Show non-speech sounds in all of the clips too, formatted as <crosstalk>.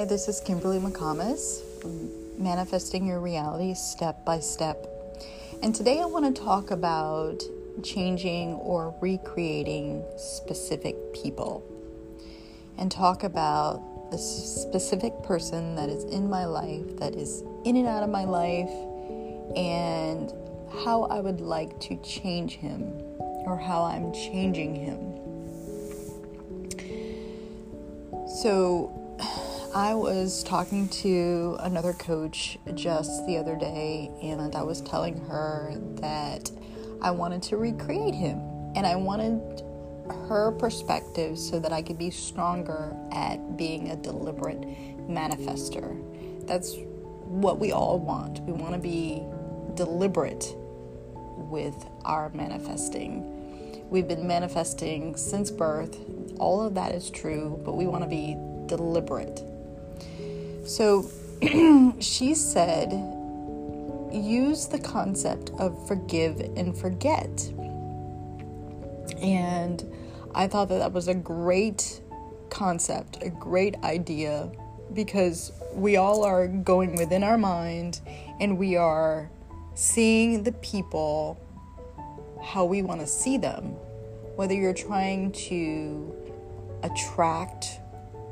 Hi, this is Kimberly McComas, Manifesting Your Reality Step by Step. And today I want to talk about changing or recreating specific people and talk about the specific person that is in my life, that is in and out of my life, and how I would like to change him or how I'm changing him. So, I was talking to another coach just the other day, and I was telling her that I wanted to recreate him, and I wanted her perspective so that I could be stronger at being a deliberate manifester. That's what we all want. We want to be deliberate with our manifesting. We've been manifesting since birth. All of that is true, but we want to be deliberate. So <clears throat> she said, use the concept of forgive and forget. And I thought that that was a great concept, a great idea, because we all are going within our mind and we are seeing the people how we want to see them. Whether you're trying to attract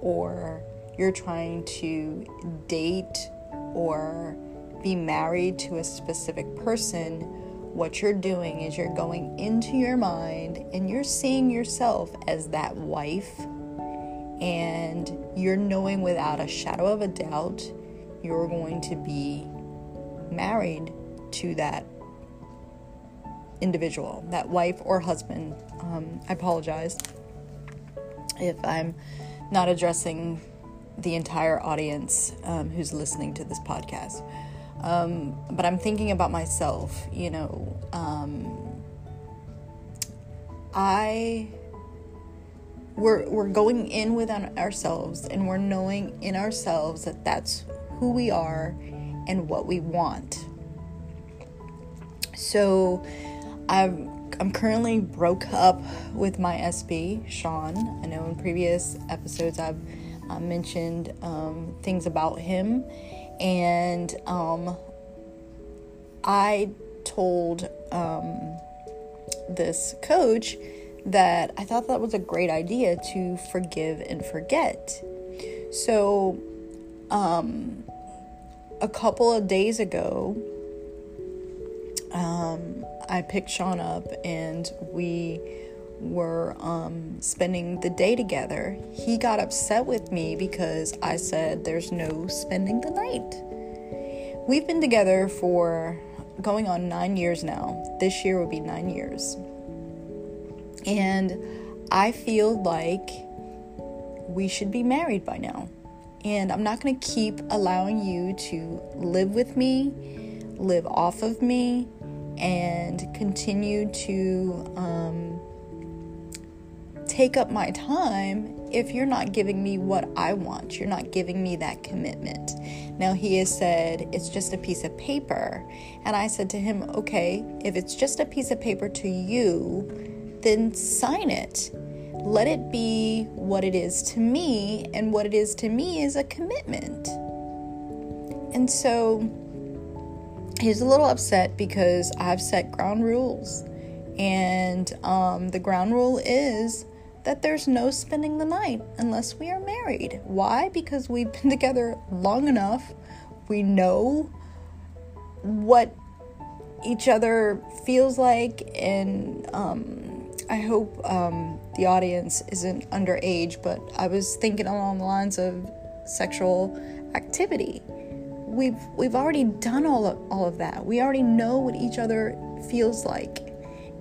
or you're trying to date or be married to a specific person, what you're doing is you're going into your mind and you're seeing yourself as that wife, and you're knowing without a shadow of a doubt you're going to be married to that individual, that wife or husband. Um, I apologize if I'm not addressing the entire audience um, who's listening to this podcast. Um, but I'm thinking about myself, you know. Um, I we're we're going in within ourselves and we're knowing in ourselves that that's who we are and what we want. So I'm I'm currently broke up with my SB, Sean. I know in previous episodes I've uh, mentioned um, things about him, and um, I told um, this coach that I thought that was a great idea to forgive and forget. So, um, a couple of days ago, um, I picked Sean up and we were um, spending the day together, he got upset with me because I said there's no spending the night. We've been together for going on nine years now. This year will be nine years. And I feel like we should be married by now. And I'm not going to keep allowing you to live with me, live off of me, and continue to um, take up my time if you're not giving me what I want. You're not giving me that commitment. Now, he has said it's just a piece of paper. And I said to him, okay, if it's just a piece of paper to you, then sign it. Let it be what it is to me. And what it is to me is a commitment. And so he's a little upset because I've set ground rules. And um, the ground rule is that there's no spending the night unless we are married. Why? Because we've been <laughs> together long enough. We know what each other feels like, and um, I hope um, the audience isn't underage, but I was thinking along the lines of sexual activity. We've we've already done all of all of that. We already know what each other feels like.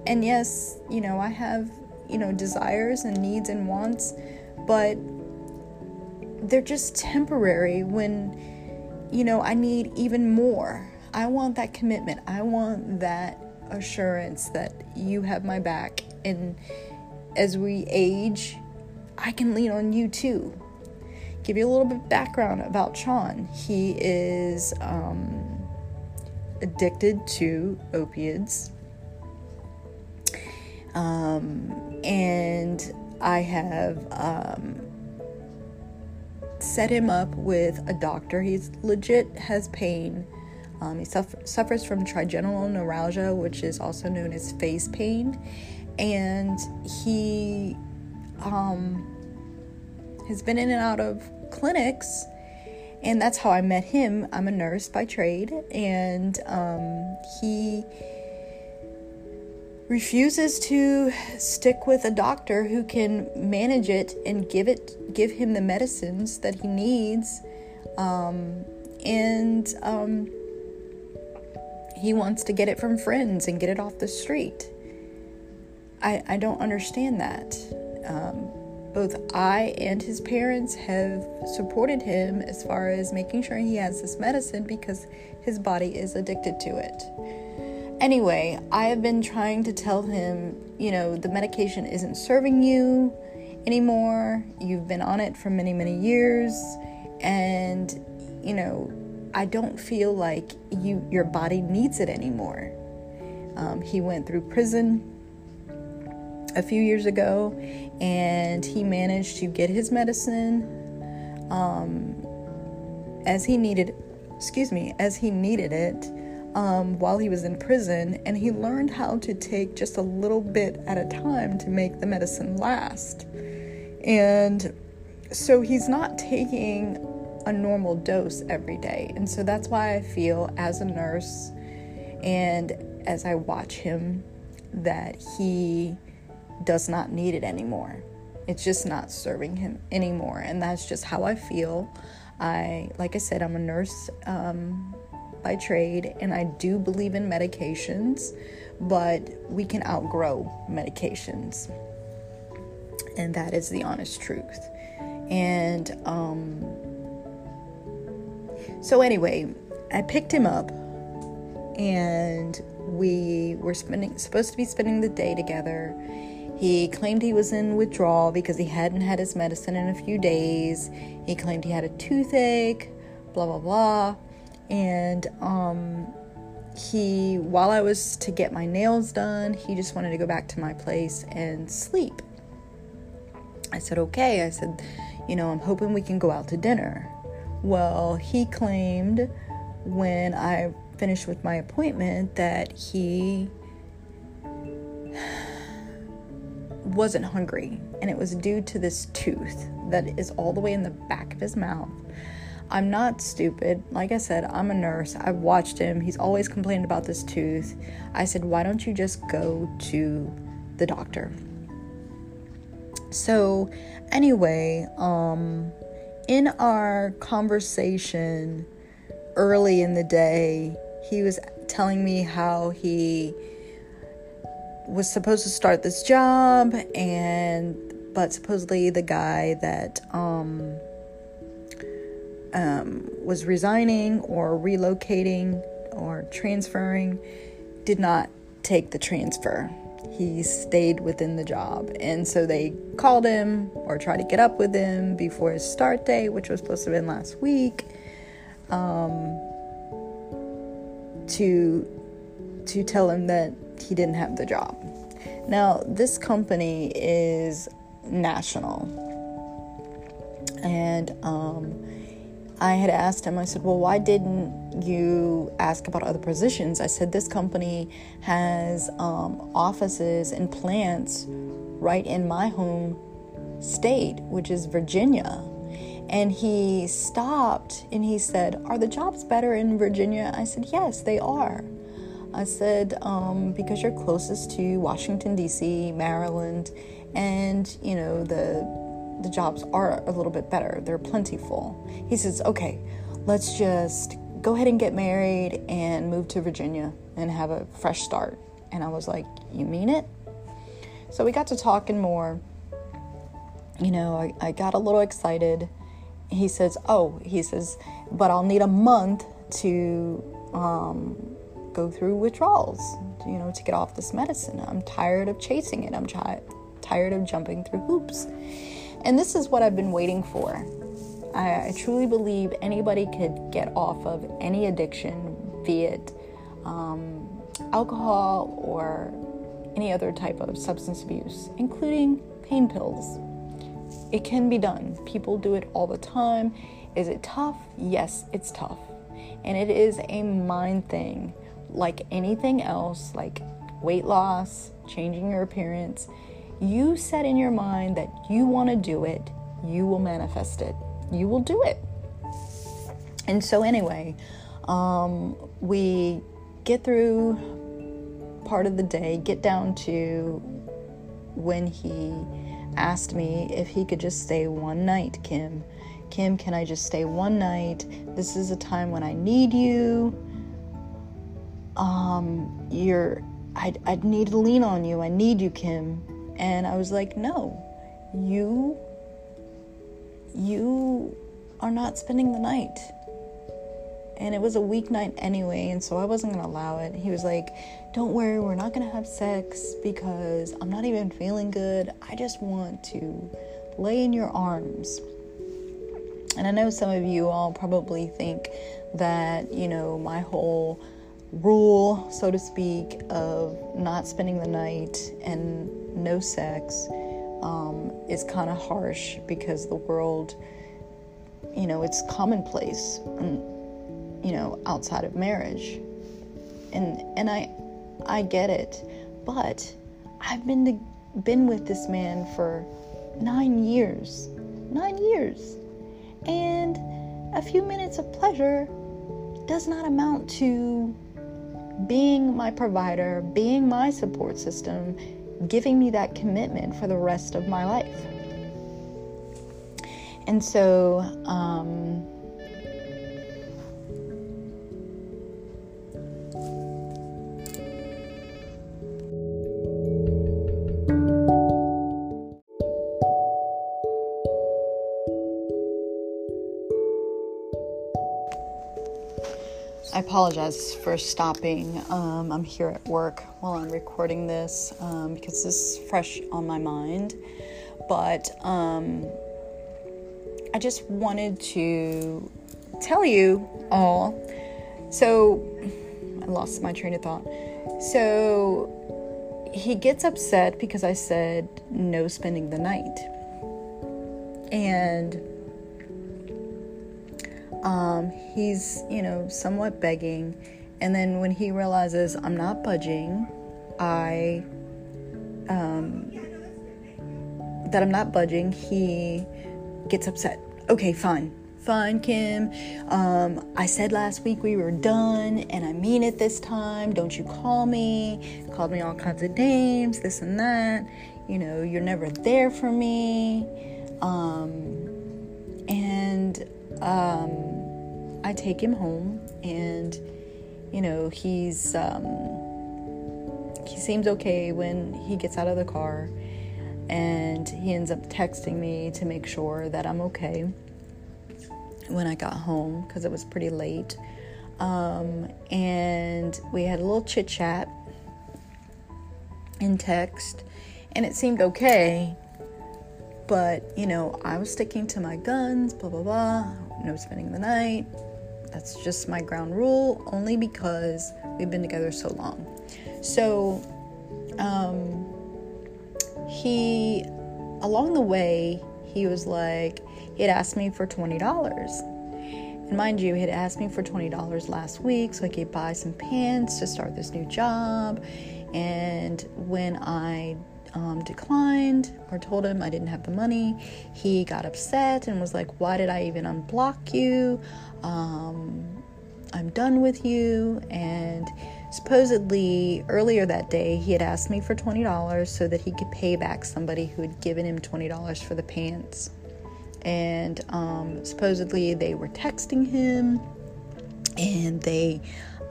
And yes, you know, I have you know, desires and needs and wants, but they're just temporary when, you know, I need even more. I want that commitment. I want that assurance that you have my back. And as we age, I can lean on you too. Give you a little bit of background about Sean. He is um, addicted to opiates. Um, and I have um, set him up with a doctor. He's legit has pain. Um, he suffer, suffers from trigeminal neuralgia, which is also known as face pain, and he um, has been in and out of clinics. And that's how I met him. I'm a nurse by trade, and um, he refuses to stick with a doctor who can manage it and give it give him the medicines that he needs um, and um, he wants to get it from friends and get it off the street. I, I don't understand that. Um, both i and his parents have supported him as far as making sure he has this medicine because his body is addicted to it Anyway, I have been trying to tell him, you know, the medication isn't serving you anymore. You've been on it for many, many years and you know, I don't feel like you your body needs it anymore. Um, he went through prison a few years ago and he managed to get his medicine um, as he needed excuse me as he needed it um, while he was in prison, and he learned how to take just a little bit at a time to make the medicine last. And so he's not taking a normal dose every day. And so that's why I feel as a nurse and as I watch him that he does not need it anymore. It's just not serving him anymore. And that's just how I feel. I, like I said, I'm a nurse um, by trade, and I do believe in medications, but we can outgrow medications. And that is the honest truth. And um, so, anyway, I picked him up, and we were spending supposed to be spending the day together. He claimed he was in withdrawal because he hadn't had his medicine in a few days. He claimed he had a toothache, blah blah blah and um, he while i was to get my nails done he just wanted to go back to my place and sleep. I said okay. I said you know i'm hoping we can go out to dinner. Well he claimed when i finished with my appointment that he wasn't hungry and it was due to this tooth that is all the way in the back of his mouth I'm not stupid. Like I said, I'm a nurse. I've watched him. He's always complained about this tooth. I said, why don't you just go to the doctor? So, anyway, um, in our conversation early in the day, he was telling me how he was supposed to start this job and but supposedly the guy that um um, was resigning or relocating or transferring did not take the transfer. He stayed within the job. And so they called him or tried to get up with him before his start date, which was supposed to have been last week, um, to, to tell him that he didn't have the job. Now, this company is national. And um, I had asked him, I said, Well, why didn't you ask about other positions? I said, This company has um, offices and plants right in my home state, which is Virginia. And he stopped and he said, Are the jobs better in Virginia? I said, Yes, they are. I said, um, Because you're closest to Washington, D.C., Maryland, and, you know, the the jobs are a little bit better. They're plentiful. He says, okay, let's just go ahead and get married and move to Virginia and have a fresh start. And I was like, you mean it? So we got to talking more. You know, I, I got a little excited. He says, oh, he says, but I'll need a month to um, go through withdrawals, you know, to get off this medicine. I'm tired of chasing it. I'm tired of jumping through hoops. And this is what I've been waiting for. I, I truly believe anybody could get off of any addiction, be it um, alcohol or any other type of substance abuse, including pain pills. it can be done. People do it all the time. Is it tough? Yes, it's tough. And it is a mind thing, like anything else, like weight loss, changing your appearance. You set in your mind that you want to do it, you will manifest it. You will do it. And so, anyway, um, we get through part of the day, get down to when he asked me if he could just stay one night, Kim. Kim, can I just stay one night? This is a time when I need you. Um, you're, I'd, I'd need to lean on you. I need you, Kim. And I was like, no, you, you are not spending the night and it was a weeknight anyway, and so I wasn't gonna allow it. He was like, Don't worry, we're not gonna have sex because I'm not even feeling good. I just want to lay in your arms. And I know some of you all probably think that, you know, my whole rule, so to speak, of not spending the night and no sex um, is kind of harsh because the world, you know, it's commonplace. And, you know, outside of marriage. And and I I get it. But I've been to, been with this man for 9 years. 9 years. And a few minutes of pleasure does not amount to being my provider, being my support system, giving me that commitment for the rest of my life. And so, um, apologize for stopping. Um, I'm here at work while I'm recording this um, because this is fresh on my mind. But um, I just wanted to tell you all. So, I lost my train of thought. So, he gets upset because I said no spending the night. And um, he's, you know, somewhat begging. And then when he realizes I'm not budging, I, um, that I'm not budging, he gets upset. Okay, fine. Fine, Kim. Um, I said last week we were done, and I mean it this time. Don't you call me. Called me all kinds of names, this and that. You know, you're never there for me. Um, and um, I take him home, and you know he's um, he seems okay when he gets out of the car, and he ends up texting me to make sure that I'm okay when I got home because it was pretty late. Um, and we had a little chit chat in text, and it seemed okay. But, you know, I was sticking to my guns, blah, blah, blah no spending the night. That's just my ground rule, only because we've been together so long. So, um, he, along the way, he was like, he had asked me for $20. And mind you, he had asked me for $20 last week so I could buy some pants to start this new job. And when I um, declined or told him I didn't have the money, he got upset and was like, Why did I even unblock you? Um, I'm done with you. And supposedly, earlier that day, he had asked me for $20 so that he could pay back somebody who had given him $20 for the pants. And um, supposedly, they were texting him and they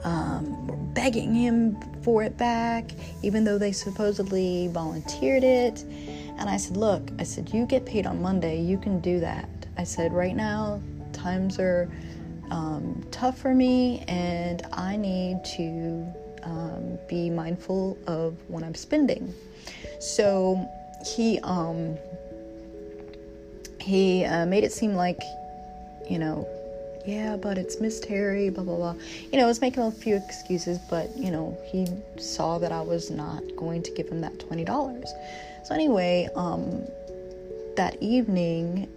um, were begging him for it back, even though they supposedly volunteered it. And I said, Look, I said, you get paid on Monday, you can do that. I said, Right now, times are um, tough for me, and I need to um, be mindful of when I'm spending. So he, um, he uh, made it seem like, you know, yeah, but it's Miss Terry, blah, blah, blah. You know, I was making a few excuses, but, you know, he saw that I was not going to give him that $20. So, anyway, um, that evening,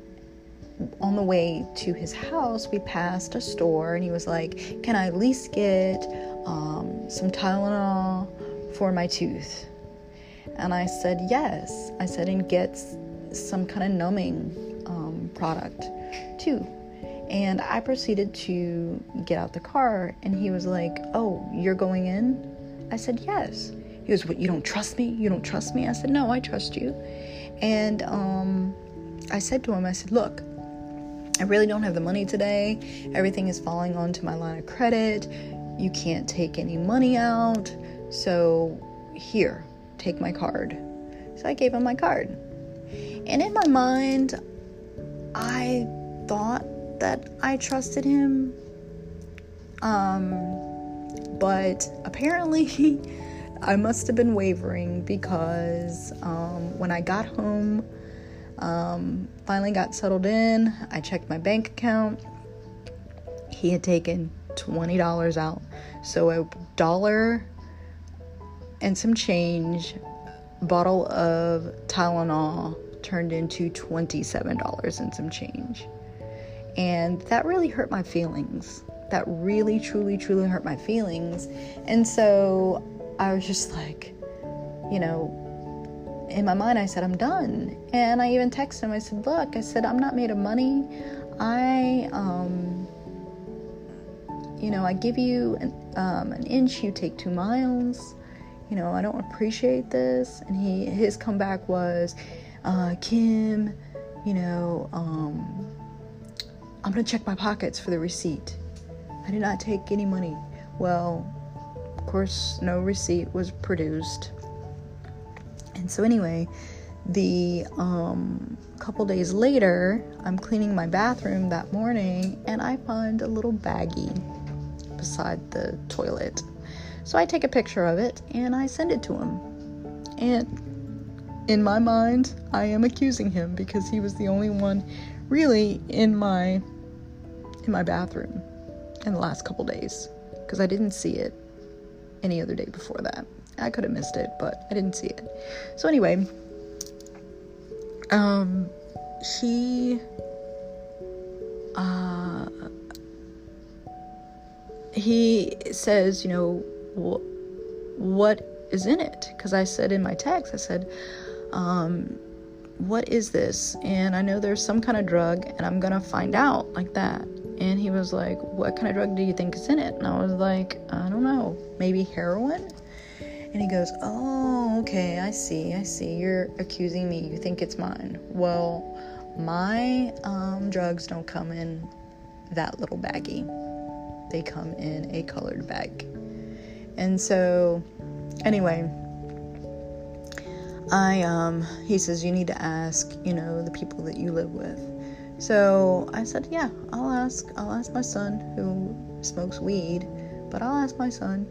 on the way to his house, we passed a store and he was like, Can I at least get um, some Tylenol for my tooth? And I said, Yes. I said, And get some kind of numbing um, product too. And I proceeded to get out the car and he was like, Oh, you're going in? I said, Yes. He was, What, you don't trust me? You don't trust me? I said, No, I trust you. And um, I said to him, I said, Look, I really don't have the money today. Everything is falling onto my line of credit. You can't take any money out. So, here, take my card. So I gave him my card. And in my mind, I thought that I trusted him. Um, but apparently, <laughs> I must have been wavering because um, when I got home, um, finally got settled in. I checked my bank account. He had taken $20 out. So a dollar and some change bottle of Tylenol turned into $27 and some change. And that really hurt my feelings. That really, truly, truly hurt my feelings. And so I was just like, you know, in my mind, I said, I'm done. And I even texted him, I said, Look, I said, I'm not made of money. I, um, you know, I give you an, um, an inch, you take two miles. You know, I don't appreciate this. And he, his comeback was, uh, Kim, you know, um, I'm gonna check my pockets for the receipt. I did not take any money. Well, of course, no receipt was produced. And so, anyway, the um, couple days later, I'm cleaning my bathroom that morning and I find a little baggie beside the toilet. So I take a picture of it and I send it to him. And in my mind, I am accusing him because he was the only one really in my in my bathroom in the last couple days because I didn't see it any other day before that. I could have missed it, but I didn't see it. So anyway, um, he, uh, he says, you know, wh- what is in it? Because I said in my text, I said, um, what is this? And I know there's some kind of drug, and I'm gonna find out like that. And he was like, What kind of drug do you think is in it? And I was like, I don't know, maybe heroin? And he goes, Oh, okay, I see, I see. You're accusing me. You think it's mine. Well, my um, drugs don't come in that little baggie, they come in a colored bag. And so, anyway, I, um, he says, You need to ask, you know, the people that you live with. So I said, Yeah, I'll ask. I'll ask my son who smokes weed, but I'll ask my son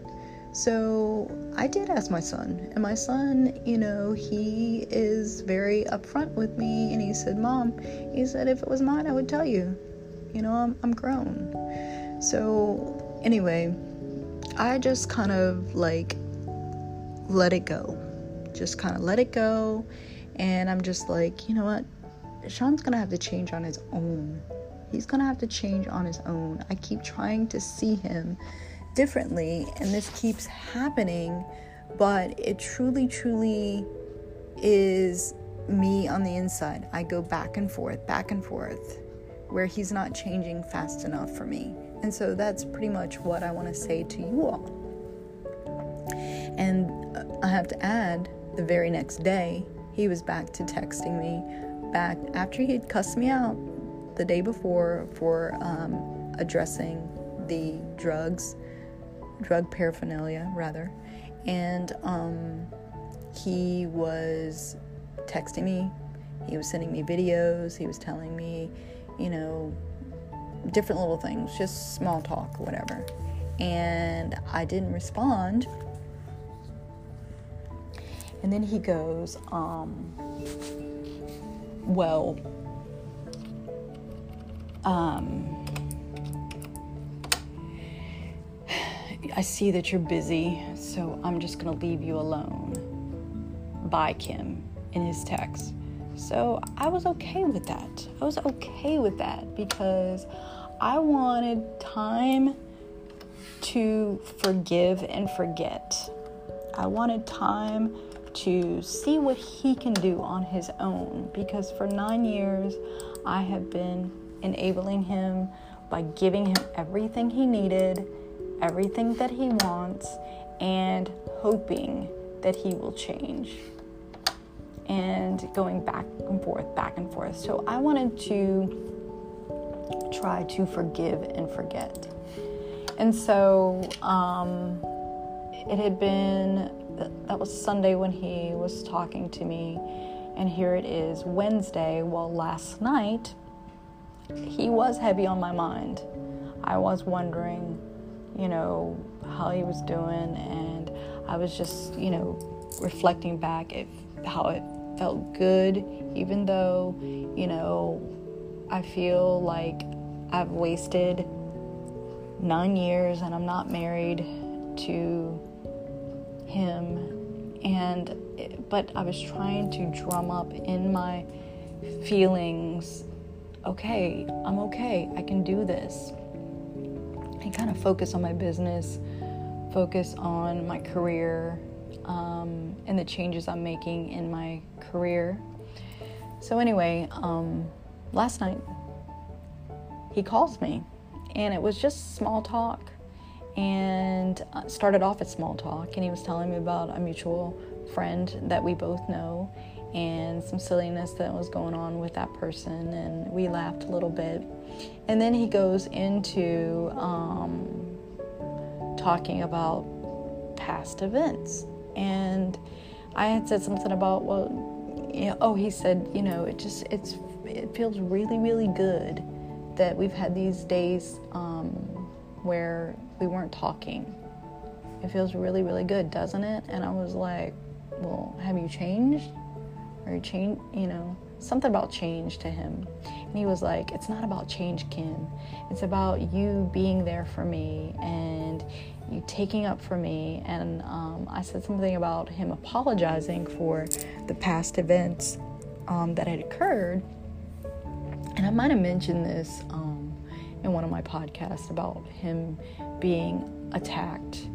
so I did ask my son, and my son, you know, he is very upfront with me, and he said, Mom, he said, if it was mine, I would tell you. You know, I'm, I'm grown. So, anyway, I just kind of like let it go. Just kind of let it go. And I'm just like, you know what? Sean's gonna have to change on his own. He's gonna have to change on his own. I keep trying to see him differently, and this keeps happening, but it truly, truly is me on the inside. I go back and forth, back and forth, where he's not changing fast enough for me. And so that's pretty much what I want to say to you all. And uh, I have to add, the very next day, he was back to texting me back after he had cussed me out the day before for um, addressing the drugs drug paraphernalia, rather. And um, he was texting me, he was sending me videos, he was telling me, you know, different little things, just small talk, whatever. And I didn't respond. And then he goes, um, well, um, I see that you're busy, so I'm just gonna leave you alone. Bye, Kim, in his text. So I was okay with that. I was okay with that because I wanted time to forgive and forget. I wanted time to see what he can do on his own because for nine years I have been enabling him by giving him everything he needed, everything that he wants, and hoping that he will change. And going back and forth, back and forth. So I wanted to try to forgive and forget. And so um, it had been, that was Sunday when he was talking to me. And here it is Wednesday. Well, last night, he was heavy on my mind. I was wondering, you know, how he was doing, and I was just, you know, reflecting back at how it felt good, even though, you know, I feel like I've wasted nine years and I'm not married to him. And, but I was trying to drum up in my feelings okay, I'm okay, I can do this. And kind of focus on my business, focus on my career, um, and the changes I'm making in my career. So, anyway, um, last night he calls me, and it was just small talk. And uh, started off at small talk, and he was telling me about a mutual friend that we both know and some silliness that was going on with that person, and we laughed a little bit. And then he goes into um, talking about past events, and I had said something about well, you know, oh, he said, you know, it just it's it feels really really good that we've had these days um, where we weren't talking. It feels really really good, doesn't it? And I was like, well, have you changed? or change, you know, something about change to him. And he was like, It's not about change, Kim. It's about you being there for me and you taking up for me. And um, I said something about him apologizing for the past events um, that had occurred. And I might have mentioned this um, in one of my podcasts about him being attacked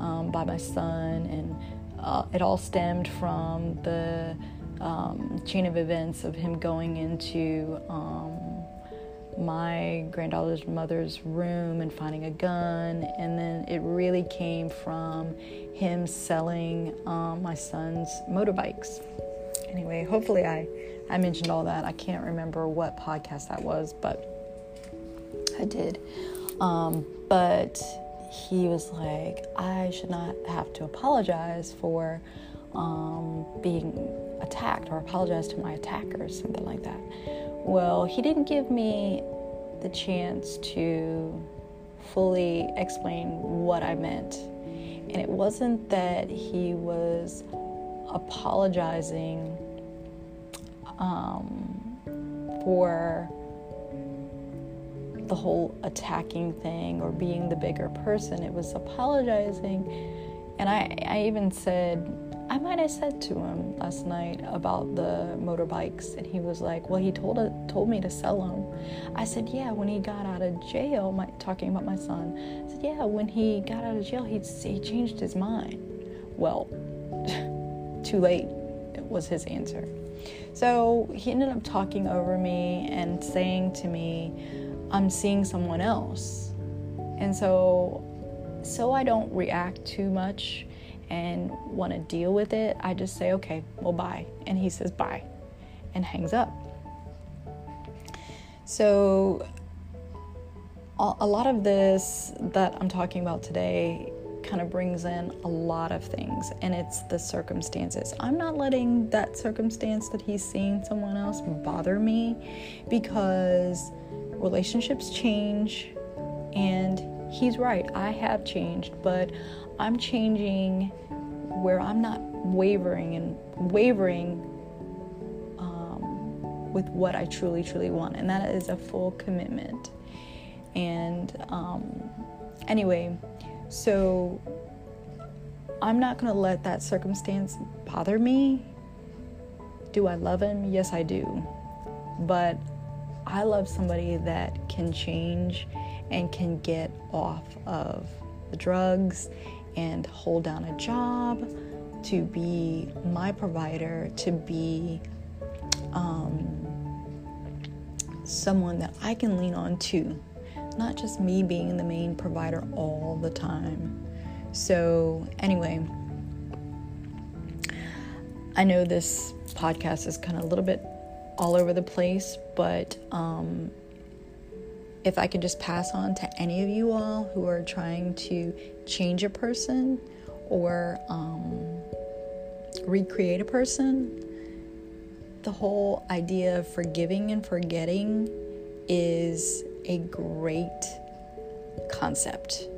um, by my son. And uh, it all stemmed from the um, chain of events of him going into um, my granddaughter's mother's room and finding a gun, and then it really came from him selling um, my son's motorbikes. Anyway, hopefully I I mentioned all that. I can't remember what podcast that was, but I did. Um, but he was like, I should not have to apologize for um, being attacked or apologize to my attackers, or something like that. Well, he didn't give me the chance to fully explain what I meant. And it wasn't that he was apologizing um, for the whole attacking thing or being the bigger person. It was apologizing. And I, I even said, I might have said to him last night about the motorbikes, and he was like, "Well, he told told me to sell them." I said, "Yeah, when he got out of jail." My, talking about my son, I said, "Yeah, when he got out of jail, he he changed his mind." Well, <laughs> too late. Was his answer. So he ended up talking over me and saying to me, "I'm seeing someone else," and so so I don't react too much and want to deal with it, I just say, okay, well, bye. And he says, bye, and hangs up. So, a lot of this that I'm talking about today kind of brings in a lot of things, and it's the circumstances. I'm not letting that circumstance that he's seeing someone else bother me because relationships change, and he's right. I have changed, but I'm changing where I'm not wavering and wavering um, with what I truly, truly want, and that is a full commitment. And um, anyway, so I'm not to let that circumstance bother me Do I love him? Yes, I do. But I love somebody that can change and can get off of the drugs and hold down a job, to be my provider, to be um, someone that I can lean on too, not just me being the main provider all the time. So, anyway, I know this podcast is kind of a little bit all over the place, but um, if I can just pass on to any of you all who are trying to change a person or um, recreate a person, the whole idea of forgiving and forgetting is a great concept.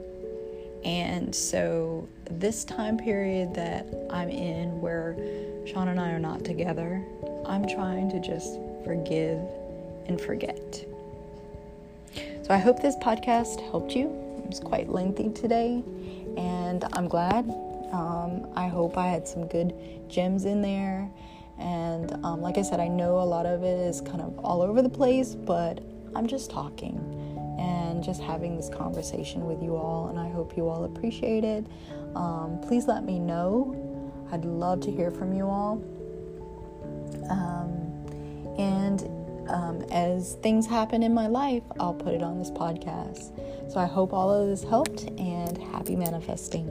And so, this time period that I'm in where Sean and I are not together, I'm trying to just forgive and forget. So, I hope this podcast helped you. It was quite lengthy today, and I'm glad. Um, I hope I had some good gems in there. And um, like I said, I know a lot of it is kind of all over the place, but I'm just talking and just having this conversation with you all, and I hope you all appreciate it. Um, please let me know. I'd love to hear from you all. Um, and um, as things happen in my life, I'll put it on this podcast. So I hope all of this helped and happy manifesting.